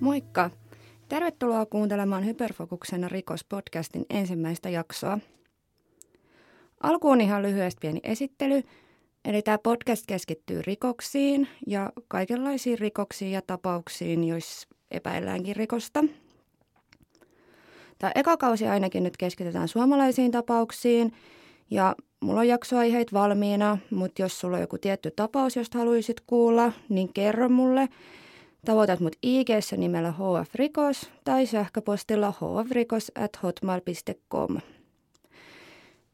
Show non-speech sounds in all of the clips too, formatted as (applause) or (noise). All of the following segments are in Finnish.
Moikka! Tervetuloa kuuntelemaan Hyperfokuksen rikospodcastin ensimmäistä jaksoa. Alkuun ihan lyhyesti pieni esittely. Eli tämä podcast keskittyy rikoksiin ja kaikenlaisiin rikoksiin ja tapauksiin, joissa epäilläänkin rikosta. Tämä eka kausi ainakin nyt keskitytään suomalaisiin tapauksiin ja mulla on jaksoaiheet valmiina, mutta jos sulla on joku tietty tapaus, josta haluaisit kuulla, niin kerro mulle – Tavoitat mut ig nimellä hfrikos tai sähköpostilla hfrikos at hotmail.com.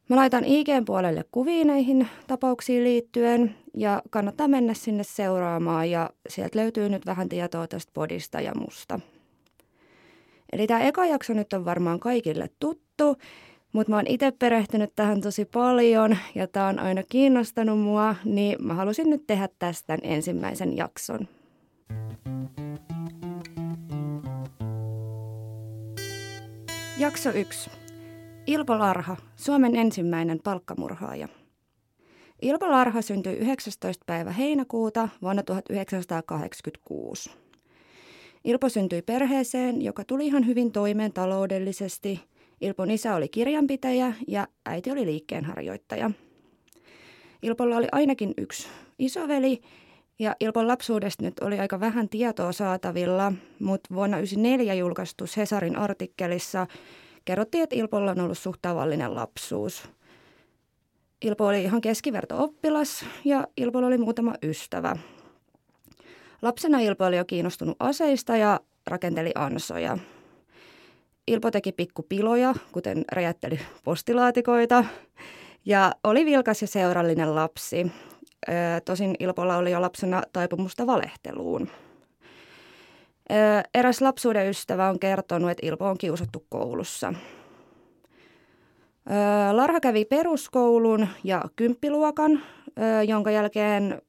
Mä laitan ig puolelle kuvia näihin tapauksiin liittyen ja kannattaa mennä sinne seuraamaan ja sieltä löytyy nyt vähän tietoa tästä podista ja musta. Eli tämä eka jakso nyt on varmaan kaikille tuttu, mutta mä oon itse perehtynyt tähän tosi paljon ja tämä on aina kiinnostanut mua, niin mä halusin nyt tehdä tästä ensimmäisen jakson. Jakso 1. Ilpo Larha, Suomen ensimmäinen palkkamurhaaja. Ilpo Larha syntyi 19. päivä heinäkuuta vuonna 1986. Ilpo syntyi perheeseen, joka tuli ihan hyvin toimeen taloudellisesti. Ilpon isä oli kirjanpitäjä ja äiti oli liikkeenharjoittaja. Ilpolla oli ainakin yksi isoveli ja Ilpon lapsuudesta nyt oli aika vähän tietoa saatavilla, mutta vuonna 1994 julkaistu Hesarin artikkelissa kerrottiin, että Ilpolla on ollut suht tavallinen lapsuus. Ilpo oli ihan keskiverto-oppilas ja Ilpolla oli muutama ystävä. Lapsena Ilpo oli jo kiinnostunut aseista ja rakenteli ansoja. Ilpo teki pikkupiloja, kuten räjätteli postilaatikoita, ja oli vilkas ja seurallinen lapsi. Tosin Ilpolla oli jo lapsena taipumusta valehteluun. Eräs lapsuuden ystävä on kertonut, että Ilpo on kiusattu koulussa. Larha kävi peruskoulun ja kymppiluokan, jonka jälkeen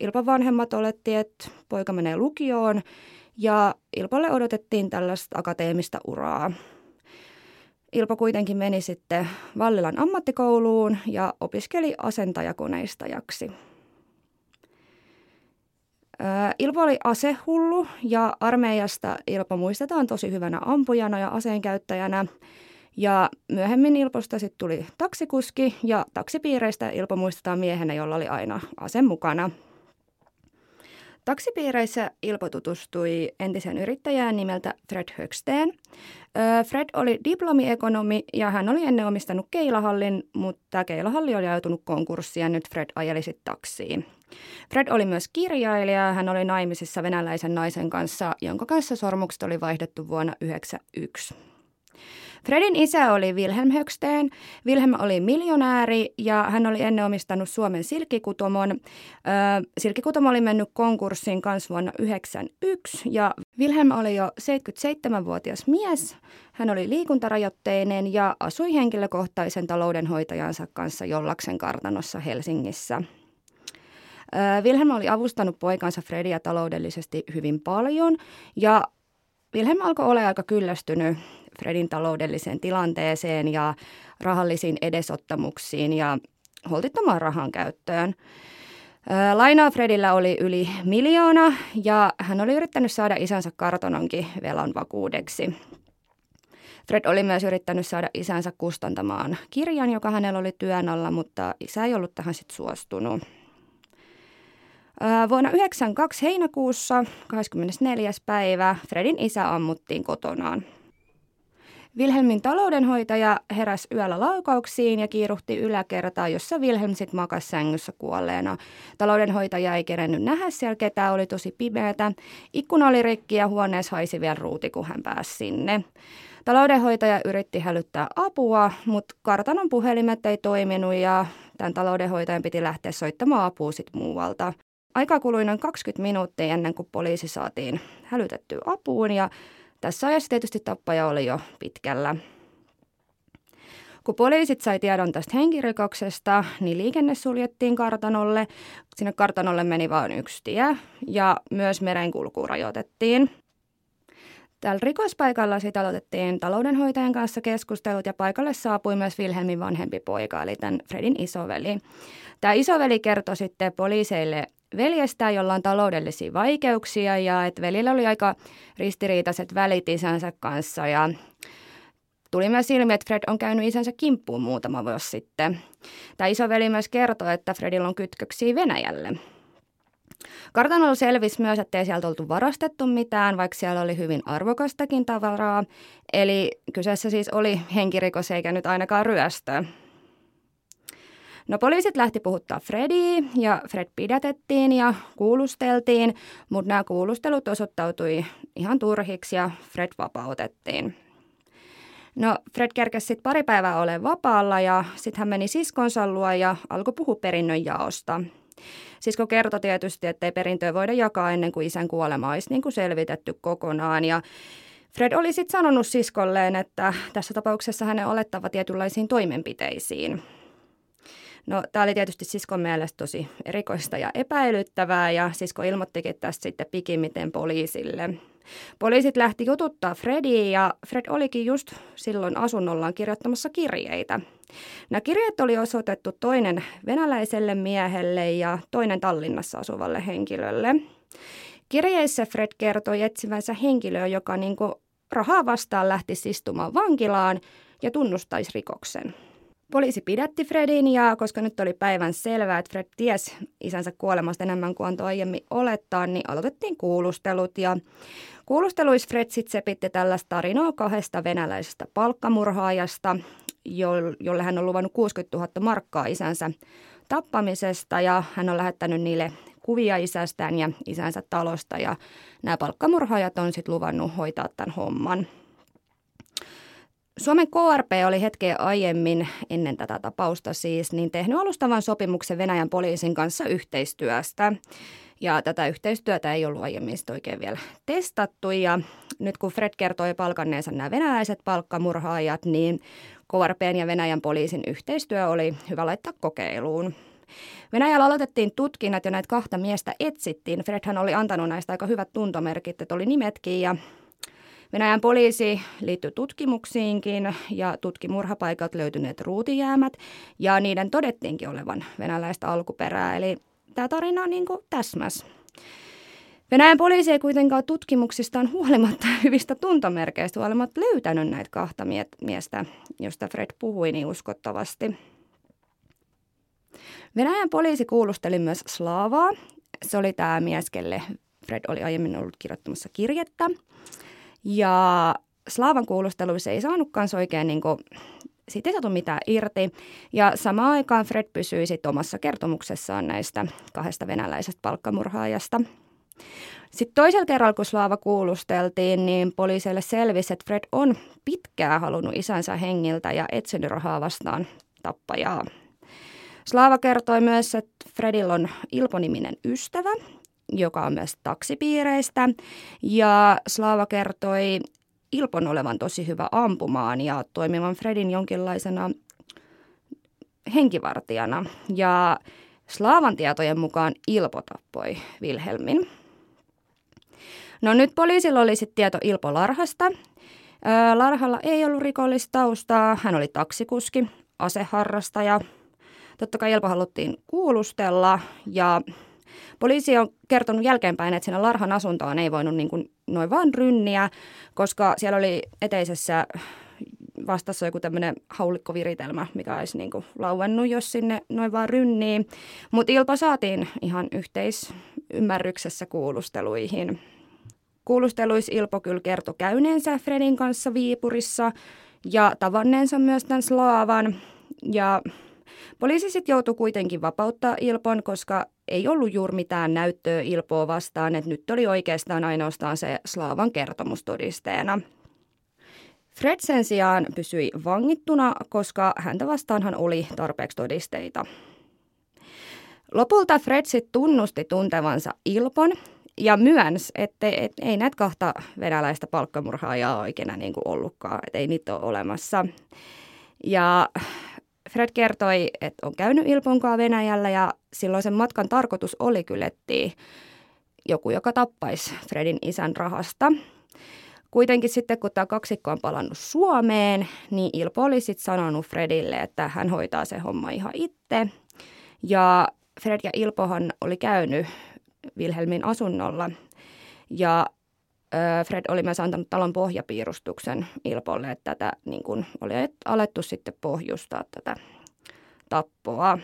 Ilpon vanhemmat oletti, että poika menee lukioon ja Ilpolle odotettiin tällaista akateemista uraa. Ilpo kuitenkin meni sitten Vallilan ammattikouluun ja opiskeli asentajakoneistajaksi. Ilpo oli asehullu ja armeijasta Ilpo muistetaan tosi hyvänä ampujana ja aseenkäyttäjänä. Ja myöhemmin Ilposta sitten tuli taksikuski ja taksipiireistä Ilpo muistetaan miehenä, jolla oli aina ase mukana – Taksipiireissä Ilpo tutustui entisen yrittäjään nimeltä Fred Högsteen. Fred oli diplomiekonomi ja hän oli ennen omistanut keilahallin, mutta keilahalli oli ajautunut konkurssiin ja nyt Fred ajeli sitten taksiin. Fred oli myös kirjailija. Hän oli naimisissa venäläisen naisen kanssa, jonka kanssa sormukset oli vaihdettu vuonna 1991. Fredin isä oli Wilhelm Högsteen. Wilhelm oli miljonääri ja hän oli ennen omistanut Suomen silkikutomon. Ö, silkikutomo oli mennyt konkurssiin kanssa vuonna 1991 ja Wilhelm oli jo 77-vuotias mies. Hän oli liikuntarajoitteinen ja asui henkilökohtaisen taloudenhoitajansa kanssa Jollaksen kartanossa Helsingissä. Wilhelm oli avustanut poikansa Fredia taloudellisesti hyvin paljon ja Wilhelm alkoi olla aika kyllästynyt Fredin taloudelliseen tilanteeseen ja rahallisiin edesottamuksiin ja holtittomaan rahan käyttöön. Lainaa Fredillä oli yli miljoona ja hän oli yrittänyt saada isänsä kartononkin velan vakuudeksi. Fred oli myös yrittänyt saada isänsä kustantamaan kirjan, joka hänellä oli työn alla, mutta isä ei ollut tähän sitten suostunut. Vuonna 1992 heinäkuussa 24. päivä Fredin isä ammuttiin kotonaan. Wilhelmin taloudenhoitaja heräsi yöllä laukauksiin ja kiiruhti yläkertaan, jossa Wilhelm sitten makasi sängyssä kuolleena. Taloudenhoitaja ei kerennyt nähdä siellä ketään, oli tosi pimeätä. Ikkuna oli rikki ja huoneessa haisi vielä ruuti, kun hän pääsi sinne. Taloudenhoitaja yritti hälyttää apua, mutta kartanon puhelimet ei toiminut ja tämän taloudenhoitajan piti lähteä soittamaan apua sitten muualta. Aika kului noin 20 minuuttia ennen kuin poliisi saatiin hälytettyä apuun ja tässä ajassa tietysti tappaja oli jo pitkällä. Kun poliisit sai tiedon tästä henkirikoksesta, niin liikenne suljettiin kartanolle. Sinne kartanolle meni vain yksi tie ja myös merenkulku rajoitettiin. Täällä rikospaikalla sitten aloitettiin taloudenhoitajan kanssa keskustelut ja paikalle saapui myös Wilhelmin vanhempi poika, eli tämän Fredin isoveli. Tämä isoveli kertoi sitten poliiseille veljestä, jolla on taloudellisia vaikeuksia ja että velillä oli aika ristiriitaiset välit isänsä kanssa ja Tuli myös ilmi, että Fred on käynyt isänsä kimppuun muutama vuosi sitten. Tämä isoveli myös kertoo, että Fredillä on kytköksiä Venäjälle. Kartanolla selvisi myös, että ei sieltä oltu varastettu mitään, vaikka siellä oli hyvin arvokastakin tavaraa. Eli kyseessä siis oli henkirikos eikä nyt ainakaan ryöstö. No poliisit lähti puhuttaa Frediä ja Fred pidätettiin ja kuulusteltiin, mutta nämä kuulustelut osoittautui ihan turhiksi ja Fred vapautettiin. No Fred kerkesi sitten pari päivää ole vapaalla ja sitten hän meni siskonsa luo ja alkoi puhua perinnön jaosta. Sisko kertoi tietysti, että ei perintöä voida jakaa ennen kuin isän kuolema olisi niin kuin selvitetty kokonaan. Ja Fred oli sitten sanonut siskolleen, että tässä tapauksessa hänen olettava tietynlaisiin toimenpiteisiin. No, tämä oli tietysti siskon mielestä tosi erikoista ja epäilyttävää ja sisko ilmoittikin tästä sitten pikimmiten poliisille. Poliisit lähti jututtaa Frediä ja Fred olikin just silloin asunnollaan kirjoittamassa kirjeitä. Nämä kirjeet oli osoitettu toinen venäläiselle miehelle ja toinen Tallinnassa asuvalle henkilölle. Kirjeissä Fred kertoi etsivänsä henkilöä, joka niin rahaa vastaan lähtisi istumaan vankilaan ja tunnustaisi rikoksen. Poliisi pidätti Fredin ja koska nyt oli päivän selvää, että Fred ties isänsä kuolemasta enemmän kuin antoi aiemmin olettaa, niin aloitettiin kuulustelut ja kuulusteluissa Fred sitten sepitti tällaista tarinaa kahdesta venäläisestä palkkamurhaajasta, jolle hän on luvannut 60 000 markkaa isänsä tappamisesta ja hän on lähettänyt niille kuvia isästään ja isänsä talosta ja nämä palkkamurhaajat on sitten luvannut hoitaa tämän homman. Suomen KRP oli hetkeä aiemmin, ennen tätä tapausta siis, niin tehnyt alustavan sopimuksen Venäjän poliisin kanssa yhteistyöstä. Ja tätä yhteistyötä ei ollut aiemmin oikein vielä testattu. Ja nyt kun Fred kertoi palkanneensa nämä venäläiset palkkamurhaajat, niin KRPn ja Venäjän poliisin yhteistyö oli hyvä laittaa kokeiluun. Venäjällä aloitettiin tutkinnat ja näitä kahta miestä etsittiin. Fredhän oli antanut näistä aika hyvät tuntomerkit, että oli nimetkin ja Venäjän poliisi liittyi tutkimuksiinkin ja tutki murhapaikat löytyneet ruutijäämät ja niiden todettiinkin olevan venäläistä alkuperää. Eli tämä tarina on niin täsmäs. Venäjän poliisi ei kuitenkaan tutkimuksistaan huolimatta (laughs) hyvistä tuntomerkeistä huolimatta löytänyt näitä kahta miestä, josta Fred puhui niin uskottavasti. Venäjän poliisi kuulusteli myös Slaavaa. Se oli tämä mies, kelle Fred oli aiemmin ollut kirjoittamassa kirjettä. Ja Slaavan kuulusteluissa ei saanutkaan oikein niin kuin, siitä ei saatu mitään irti. Ja samaan aikaan Fred pysyi sitten omassa kertomuksessaan näistä kahdesta venäläisestä palkkamurhaajasta. Sitten toisella kerralla, kun Slaava kuulusteltiin, niin poliisille selvisi, että Fred on pitkään halunnut isänsä hengiltä ja etsinyt rahaa vastaan tappajaa. Slaava kertoi myös, että Fredillä on Ilponiminen ystävä, joka on myös taksipiireistä. Ja Slaava kertoi Ilpon olevan tosi hyvä ampumaan ja toimivan Fredin jonkinlaisena henkivartijana. Ja Slaavan tietojen mukaan Ilpo tappoi Wilhelmin. No nyt poliisilla oli sitten tieto Ilpo Larhasta. Larhalla ei ollut rikollista taustaa. Hän oli taksikuski, aseharrastaja. Totta kai Ilpo haluttiin kuulustella ja Poliisi on kertonut jälkeenpäin, että siinä Larhan asuntoon ei voinut niin kuin noin vaan rynniä, koska siellä oli eteisessä vastassa joku tämmöinen haulikkoviritelmä, mikä olisi niin kuin lauennut, jos sinne noin vaan rynnii. Mutta Ilpa saatiin ihan yhteisymmärryksessä kuulusteluihin. Kuulusteluissa Ilpo kyllä kertoi käyneensä Fredin kanssa Viipurissa ja tavanneensa myös tämän Slaavan. Ja poliisi sitten joutui kuitenkin vapauttaa Ilpon, koska ei ollut juuri mitään näyttöä Ilpoa vastaan, että nyt oli oikeastaan ainoastaan se Slaavan kertomustodisteena. Fred sen sijaan pysyi vangittuna, koska häntä vastaanhan oli tarpeeksi todisteita. Lopulta Fred sitten tunnusti tuntevansa Ilpon ja myönsi, että et, ei näitä kahta venäläistä palkkamurhaajaa oikein niin kuin ollutkaan, että ei niitä ole olemassa. Ja Fred kertoi, että on käynyt Ilponkaa Venäjällä ja silloin sen matkan tarkoitus oli kyllä joku, joka tappaisi Fredin isän rahasta. Kuitenkin sitten, kun tämä kaksikko on palannut Suomeen, niin Ilpo oli sitten sanonut Fredille, että hän hoitaa se homma ihan itse. Ja Fred ja Ilpohan oli käynyt Wilhelmin asunnolla ja Fred oli myös antanut talon pohjapiirustuksen Ilpolle, että tätä niin kuin, oli alettu sitten pohjustaa tätä tappoa.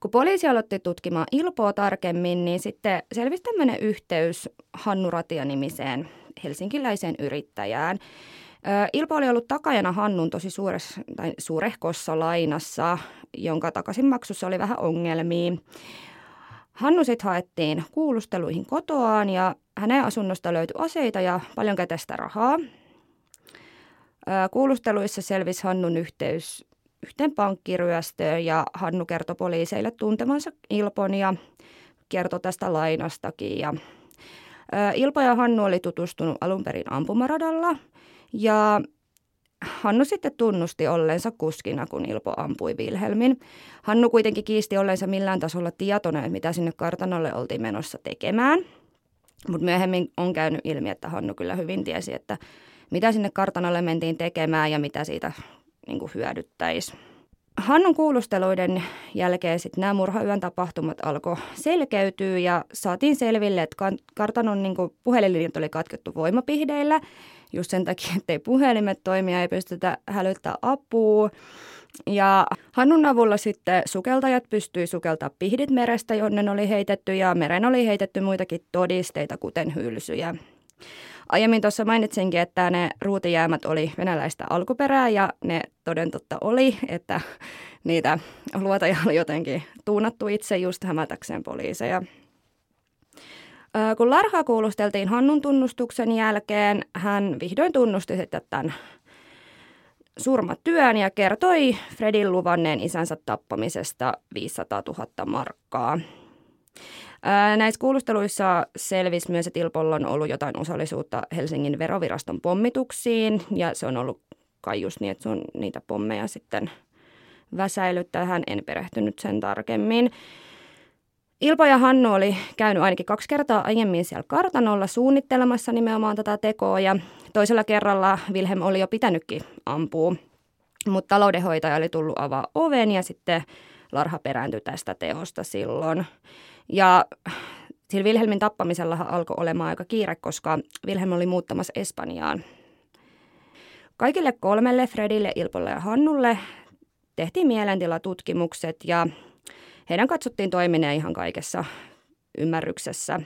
Kun poliisi aloitti tutkimaan Ilpoa tarkemmin, niin sitten selvisi tämmöinen yhteys Hannu Ratia-nimiseen helsinkiläiseen yrittäjään. Ilpo oli ollut takajana Hannun tosi suures, tai suurehkossa lainassa, jonka takaisinmaksussa oli vähän ongelmia. Hannu sitten haettiin kuulusteluihin kotoaan ja hänen asunnosta löytyi aseita ja paljon kätestä rahaa. Kuulusteluissa selvisi Hannun yhteys yhteen pankkiryöstöön ja Hannu kertoi poliiseille tuntemansa Ilpon ja kertoi tästä lainastakin. Ja Ilpo ja Hannu oli tutustunut alun perin ampumaradalla ja Hannu sitten tunnusti ollensa kuskina, kun Ilpo ampui Wilhelmin. Hannu kuitenkin kiisti ollensa millään tasolla tietoinen, mitä sinne kartanolle oltiin menossa tekemään. Mutta myöhemmin on käynyt ilmi, että Hannu kyllä hyvin tiesi, että mitä sinne kartanolle mentiin tekemään ja mitä siitä niin hyödyttäisi. Hannun kuulusteluiden jälkeen sitten nämä murhayön tapahtumat alkoi selkeytyä ja saatiin selville, että kartanon niin puhelinlinjat oli katkettu voimapihdeillä just sen takia, (laughs) ettei puhelimet toimia, ei pystytä hälyttää apua. Ja Hannun avulla sitten sukeltajat pystyi sukeltaa pihdit merestä, jonne ne oli heitetty ja meren oli heitetty muitakin todisteita, kuten hylsyjä. Aiemmin tuossa mainitsinkin, että ne ruutijäämät oli venäläistä alkuperää ja ne toden totta oli, että niitä luotaja oli jotenkin tuunattu itse just hämätäkseen poliiseja. Kun Larhaa kuulusteltiin Hannun tunnustuksen jälkeen, hän vihdoin tunnusti sitten tämän surmatyön ja kertoi Fredin luvanneen isänsä tappamisesta 500 000 markkaa. Näissä kuulusteluissa selvisi myös, että Ilpolla on ollut jotain osallisuutta Helsingin veroviraston pommituksiin ja se on ollut kai just niin, että se on niitä pommeja sitten väsäillyt. Tähän en perehtynyt sen tarkemmin. Ilpo ja Hannu oli käynyt ainakin kaksi kertaa aiemmin siellä kartanolla suunnittelemassa nimenomaan tätä tekoa ja toisella kerralla Wilhelm oli jo pitänytkin ampua, mutta taloudenhoitaja oli tullut avaa oven ja sitten Larha perääntyi tästä teosta silloin. Ja sillä Wilhelmin tappamisella alkoi olemaan aika kiire, koska Wilhelm oli muuttamassa Espanjaan. Kaikille kolmelle, Fredille, Ilpolle ja Hannulle, tehtiin mielentilatutkimukset ja heidän katsottiin toimineen ihan kaikessa ymmärryksessä.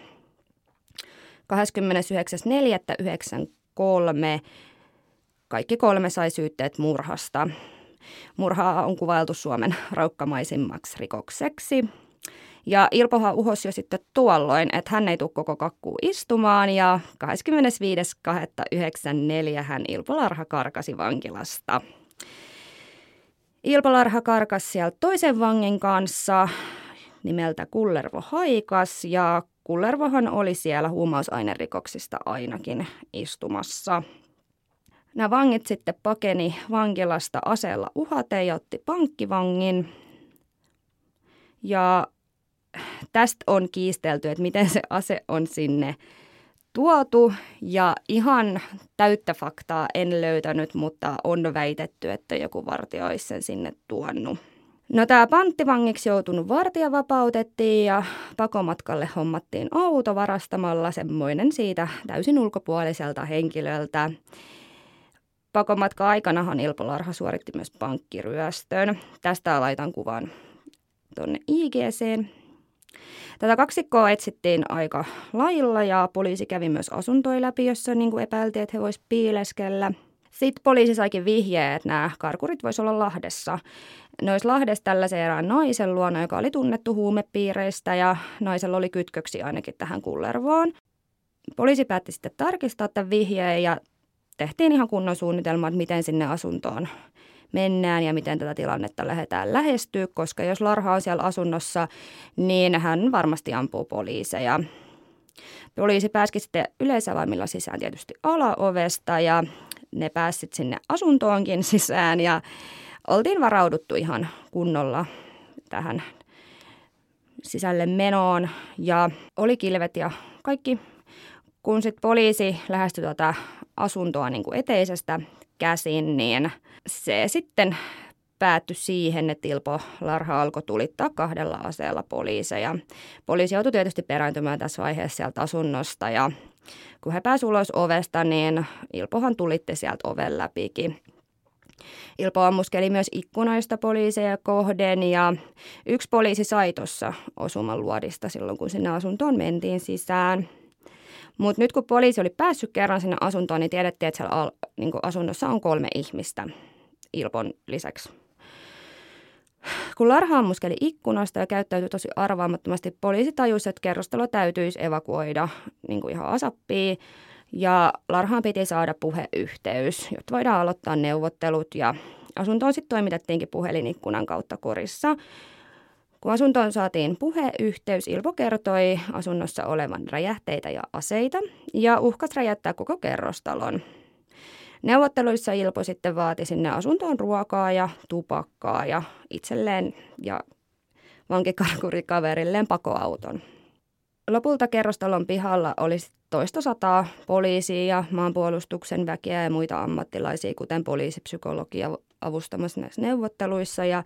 29.4.93 kaikki kolme sai syytteet murhasta. Murhaa on kuvailtu Suomen raukkamaisimmaksi rikokseksi. Ja Ilpohan uhosi jo sitten tuolloin, että hän ei tule koko kakkuun istumaan ja 25.2.94 hän Ilpo Larha karkasi vankilasta. Ilpalarha karkas sieltä toisen vangin kanssa nimeltä Kullervo Haikas ja Kullervohan oli siellä huumausainerikoksista ainakin istumassa. Nämä vangit sitten pakeni vankilasta aseella uhate ja otti pankkivangin. Ja tästä on kiistelty, että miten se ase on sinne tuotu ja ihan täyttä faktaa en löytänyt, mutta on väitetty, että joku vartija olisi sen sinne tuonut. No tämä panttivangiksi joutunut vartija vapautettiin ja pakomatkalle hommattiin auto varastamalla semmoinen siitä täysin ulkopuoliselta henkilöltä. Pakomatka aikanahan Ilpo Larha suoritti myös pankkiryöstön. Tästä laitan kuvan tuonne IGC. Tätä kaksikkoa etsittiin aika lailla ja poliisi kävi myös asuntoja läpi, jossa niin kuin epäiltiin, että he voisivat piileskellä. Sitten poliisi saikin vihjeä, että nämä karkurit voisivat olla Lahdessa. Ne olisi Lahdessa tällaisen erään naisen luona, joka oli tunnettu huumepiireistä ja naisella oli kytköksi ainakin tähän kullervoon. Poliisi päätti sitten tarkistaa tämän vihjeen ja tehtiin ihan kunnon suunnitelma, että miten sinne asuntoon mennään ja miten tätä tilannetta lähdetään lähestyä, koska jos Larha on siellä asunnossa, niin hän varmasti ampuu poliiseja. Poliisi pääski sitten yleisavaimilla sisään tietysti alaovesta ja ne pääsit sinne asuntoonkin sisään ja oltiin varauduttu ihan kunnolla tähän sisälle menoon ja oli kilvet ja kaikki. Kun sitten poliisi lähestyi tuota asuntoa niin kuin eteisestä käsin, niin se sitten päättyi siihen, että Ilpo Larha alkoi tulittaa kahdella aseella poliiseja. Poliisi joutui tietysti perääntymään tässä vaiheessa sieltä asunnosta ja kun he pääsivät ulos ovesta, niin Ilpohan tulitti sieltä oven läpikin. Ilpo ammuskeli myös ikkunoista poliiseja kohden ja yksi poliisi sai tuossa osuman luodista silloin, kun sinne asuntoon mentiin sisään. Mutta nyt kun poliisi oli päässyt kerran sinne asuntoon, niin tiedettiin, että siellä niin asunnossa on kolme ihmistä Ilpon lisäksi. Kun Larha ammuskeli ikkunasta ja käyttäytyi tosi arvaamattomasti, poliisi tajusi, että kerrostalo täytyisi evakuoida niin kuin ihan asappiin. Ja Larhaan piti saada puheyhteys, jotta voidaan aloittaa neuvottelut ja asuntoon sitten toimitettiinkin puhelinikkunan kautta korissa. Kun asuntoon saatiin puheyhteys, Ilpo kertoi asunnossa olevan räjähteitä ja aseita ja uhkas räjäyttää koko kerrostalon. Neuvotteluissa Ilpo sitten vaati sinne asuntoon ruokaa ja tupakkaa ja itselleen ja vankikarkurikaverilleen pakoauton. Lopulta kerrostalon pihalla oli toista sataa poliisia ja maanpuolustuksen väkeä ja muita ammattilaisia, kuten poliisipsykologia avustamassa näissä neuvotteluissa. Ja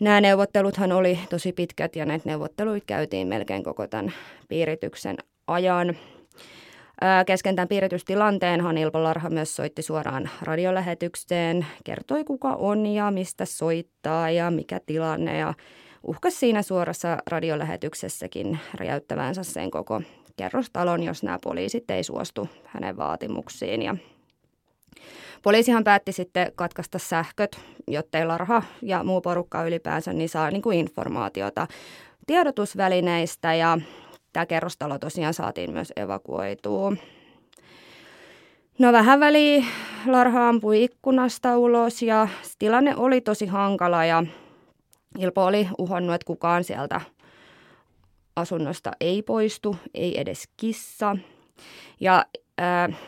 nämä neuvotteluthan oli tosi pitkät ja näitä neuvotteluita käytiin melkein koko tämän piirityksen ajan. Kesken tämän piiritystilanteen Ilpo Larha myös soitti suoraan radiolähetykseen, kertoi kuka on ja mistä soittaa ja mikä tilanne ja uhkasi siinä suorassa radiolähetyksessäkin räjäyttävänsä sen koko kerrostalon, jos nämä poliisit ei suostu hänen vaatimuksiin. Ja poliisihan päätti sitten katkaista sähköt, jottei Larha ja muu porukka ylipäänsä niin saa niin kuin informaatiota tiedotusvälineistä ja tämä kerrostalo tosiaan saatiin myös evakuoitua. No vähän väliin Larha ampui ikkunasta ulos ja tilanne oli tosi hankala ja Ilpo oli uhannut, että kukaan sieltä asunnosta ei poistu, ei edes kissa. Ja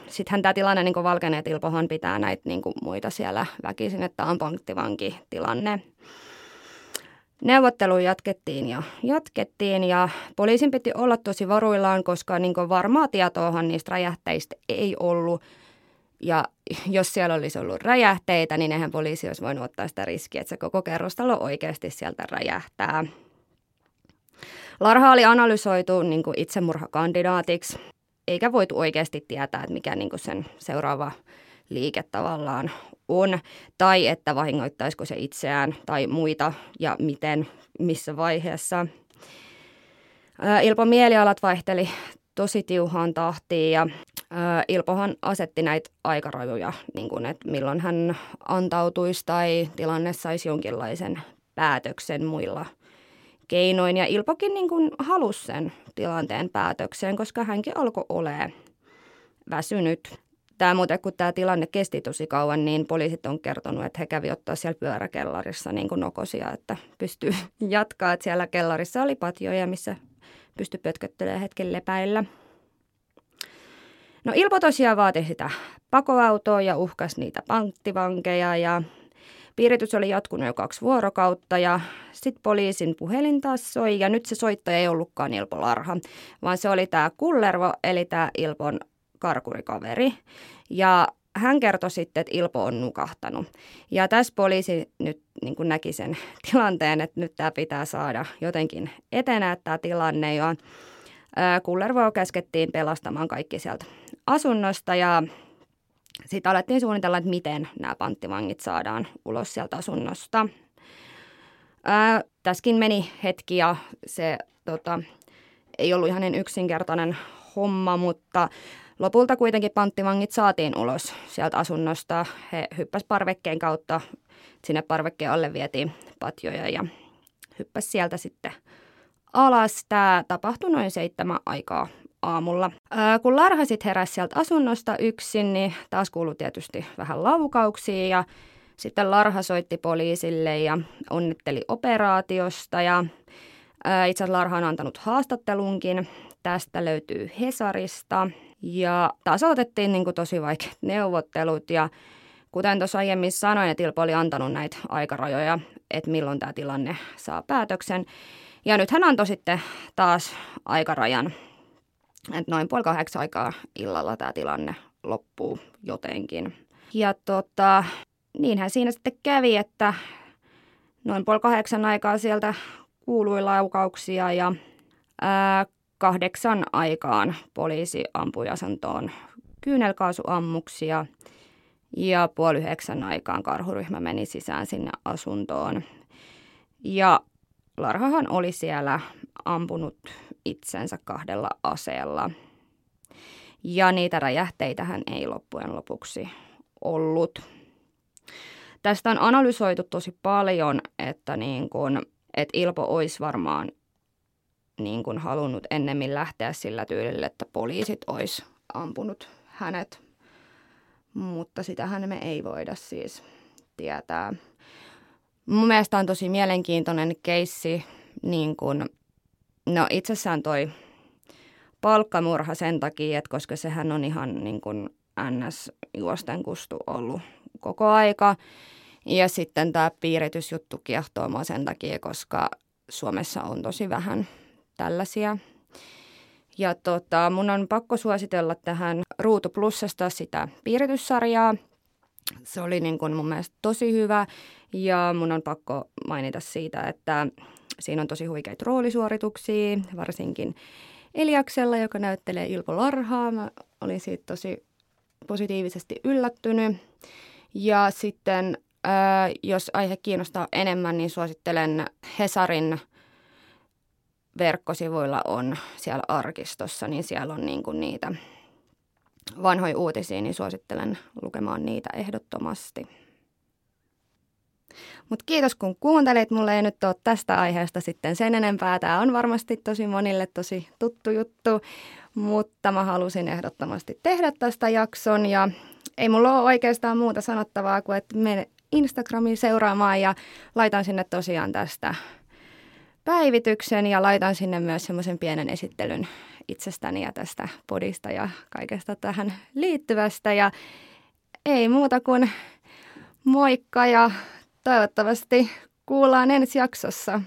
sittenhän tämä tilanne niin valkenee, että Ilpohan pitää näitä niin muita siellä väkisin, että on tilanne. Neuvotteluja jatkettiin ja jatkettiin ja poliisin piti olla tosi varuillaan, koska niin varmaa tietoahan niistä räjähteistä ei ollut. Ja jos siellä olisi ollut räjähteitä, niin eihän poliisi olisi voinut ottaa sitä riskiä, että se koko kerrostalo oikeasti sieltä räjähtää. Larha oli analysoitu niin kuin itsemurhakandidaatiksi, eikä voitu oikeasti tietää, että mikä niin kuin sen seuraava liike tavallaan on, tai että vahingoittaisiko se itseään tai muita ja miten, missä vaiheessa. Ilpon mielialat vaihteli tosi tiuhaan tahtiin ja Ilpohan asetti näitä aikarajoja, niin kuin, että milloin hän antautuisi tai tilanne saisi jonkinlaisen päätöksen muilla keinoin. Ja Ilpokin niin kuin halusi sen tilanteen päätökseen, koska hänkin alkoi olemaan väsynyt. Tämä muuten, kun tämä tilanne kesti tosi kauan, niin poliisit on kertonut, että he kävi ottaa siellä pyöräkellarissa niin kuin nokosia, että pystyy (laughs) jatkaa. Että siellä kellarissa oli patjoja, missä pystyi pötköttelemään hetken lepäillä. No Ilpo tosiaan vaati sitä pakoautoa ja uhkas niitä panktivankeja ja piiritys oli jatkunut jo kaksi vuorokautta ja sitten poliisin puhelin taas soi ja nyt se soittaja ei ollutkaan Ilpo Larha, vaan se oli tämä Kullervo eli tämä Ilpon karkurikaveri. Ja hän kertoi sitten, että Ilpo on nukahtanut. Ja tässä poliisi nyt niin kuin näki sen (laughs) tilanteen, että nyt tämä pitää saada jotenkin etenää tämä tilanne. Ja Kullervoa käskettiin pelastamaan kaikki sieltä asunnosta ja sitten alettiin suunnitella, että miten nämä panttivangit saadaan ulos sieltä asunnosta. Ää, tässäkin meni hetki ja se tota, ei ollut ihan niin yksinkertainen homma, mutta lopulta kuitenkin panttivangit saatiin ulos sieltä asunnosta. He hyppäsivät parvekkeen kautta, sinne parvekkeen alle vietiin patjoja ja hyppäsi sieltä sitten alas. Tämä tapahtui noin seitsemän aikaa aamulla. Ää, kun Larha sitten heräsi sieltä asunnosta yksin, niin taas kuului tietysti vähän laukauksia ja sitten Larha soitti poliisille ja onnitteli operaatiosta ja itse asiassa Larha on antanut haastattelunkin. Tästä löytyy Hesarista ja taas aloitettiin niin kuin tosi vaikeat neuvottelut ja kuten tuossa aiemmin sanoin, että Ilpo oli antanut näitä aikarajoja, että milloin tämä tilanne saa päätöksen. Ja nyt hän antoi sitten taas aikarajan, että noin puoli kahdeksan aikaa illalla tämä tilanne loppuu jotenkin. Ja tota, niinhän siinä sitten kävi, että noin puoli kahdeksan aikaa sieltä kuului laukauksia ja ää, kahdeksan aikaan poliisi ampui asuntoon kyynelkaasuammuksia ja puoli yhdeksän aikaan karhuryhmä meni sisään sinne asuntoon. Ja Larhahan oli siellä ampunut itsensä kahdella aseella. Ja niitä räjähteitähän ei loppujen lopuksi ollut. Tästä on analysoitu tosi paljon, että, niin kun, että Ilpo olisi varmaan niin kun halunnut ennemmin lähteä sillä tyylillä, että poliisit olisi ampunut hänet. Mutta sitähän me ei voida siis tietää. Mun mielestä on tosi mielenkiintoinen keissi, niin kun, no itsessään toi palkkamurha sen takia, että koska sehän on ihan niin kuin NS-juosten kustu ollut koko aika. Ja sitten tämä piiritysjuttu kiehtoo mua sen takia, koska Suomessa on tosi vähän tällaisia. Ja tota, mun on pakko suositella tähän Ruutu Plussasta sitä piirityssarjaa. Se oli niin kuin mun mielestä tosi hyvä ja mun on pakko mainita siitä, että siinä on tosi huikeita roolisuorituksia, varsinkin Eliaksella, joka näyttelee Ilpo Larhaa. Mä olin siitä tosi positiivisesti yllättynyt. Ja sitten, ää, jos aihe kiinnostaa enemmän, niin suosittelen Hesarin verkkosivuilla on siellä arkistossa, niin siellä on niin kuin niitä vanhoja uutisia, niin suosittelen lukemaan niitä ehdottomasti. Mutta kiitos kun kuuntelit. Mulle ei nyt ole tästä aiheesta sitten sen enempää. Tämä on varmasti tosi monille tosi tuttu juttu, mutta mä halusin ehdottomasti tehdä tästä jakson ja ei mulla ole oikeastaan muuta sanottavaa kuin, että mene Instagramiin seuraamaan ja laitan sinne tosiaan tästä päivityksen ja laitan sinne myös semmoisen pienen esittelyn itsestäni ja tästä podista ja kaikesta tähän liittyvästä. Ja ei muuta kuin moikka ja toivottavasti kuullaan ensi jaksossa.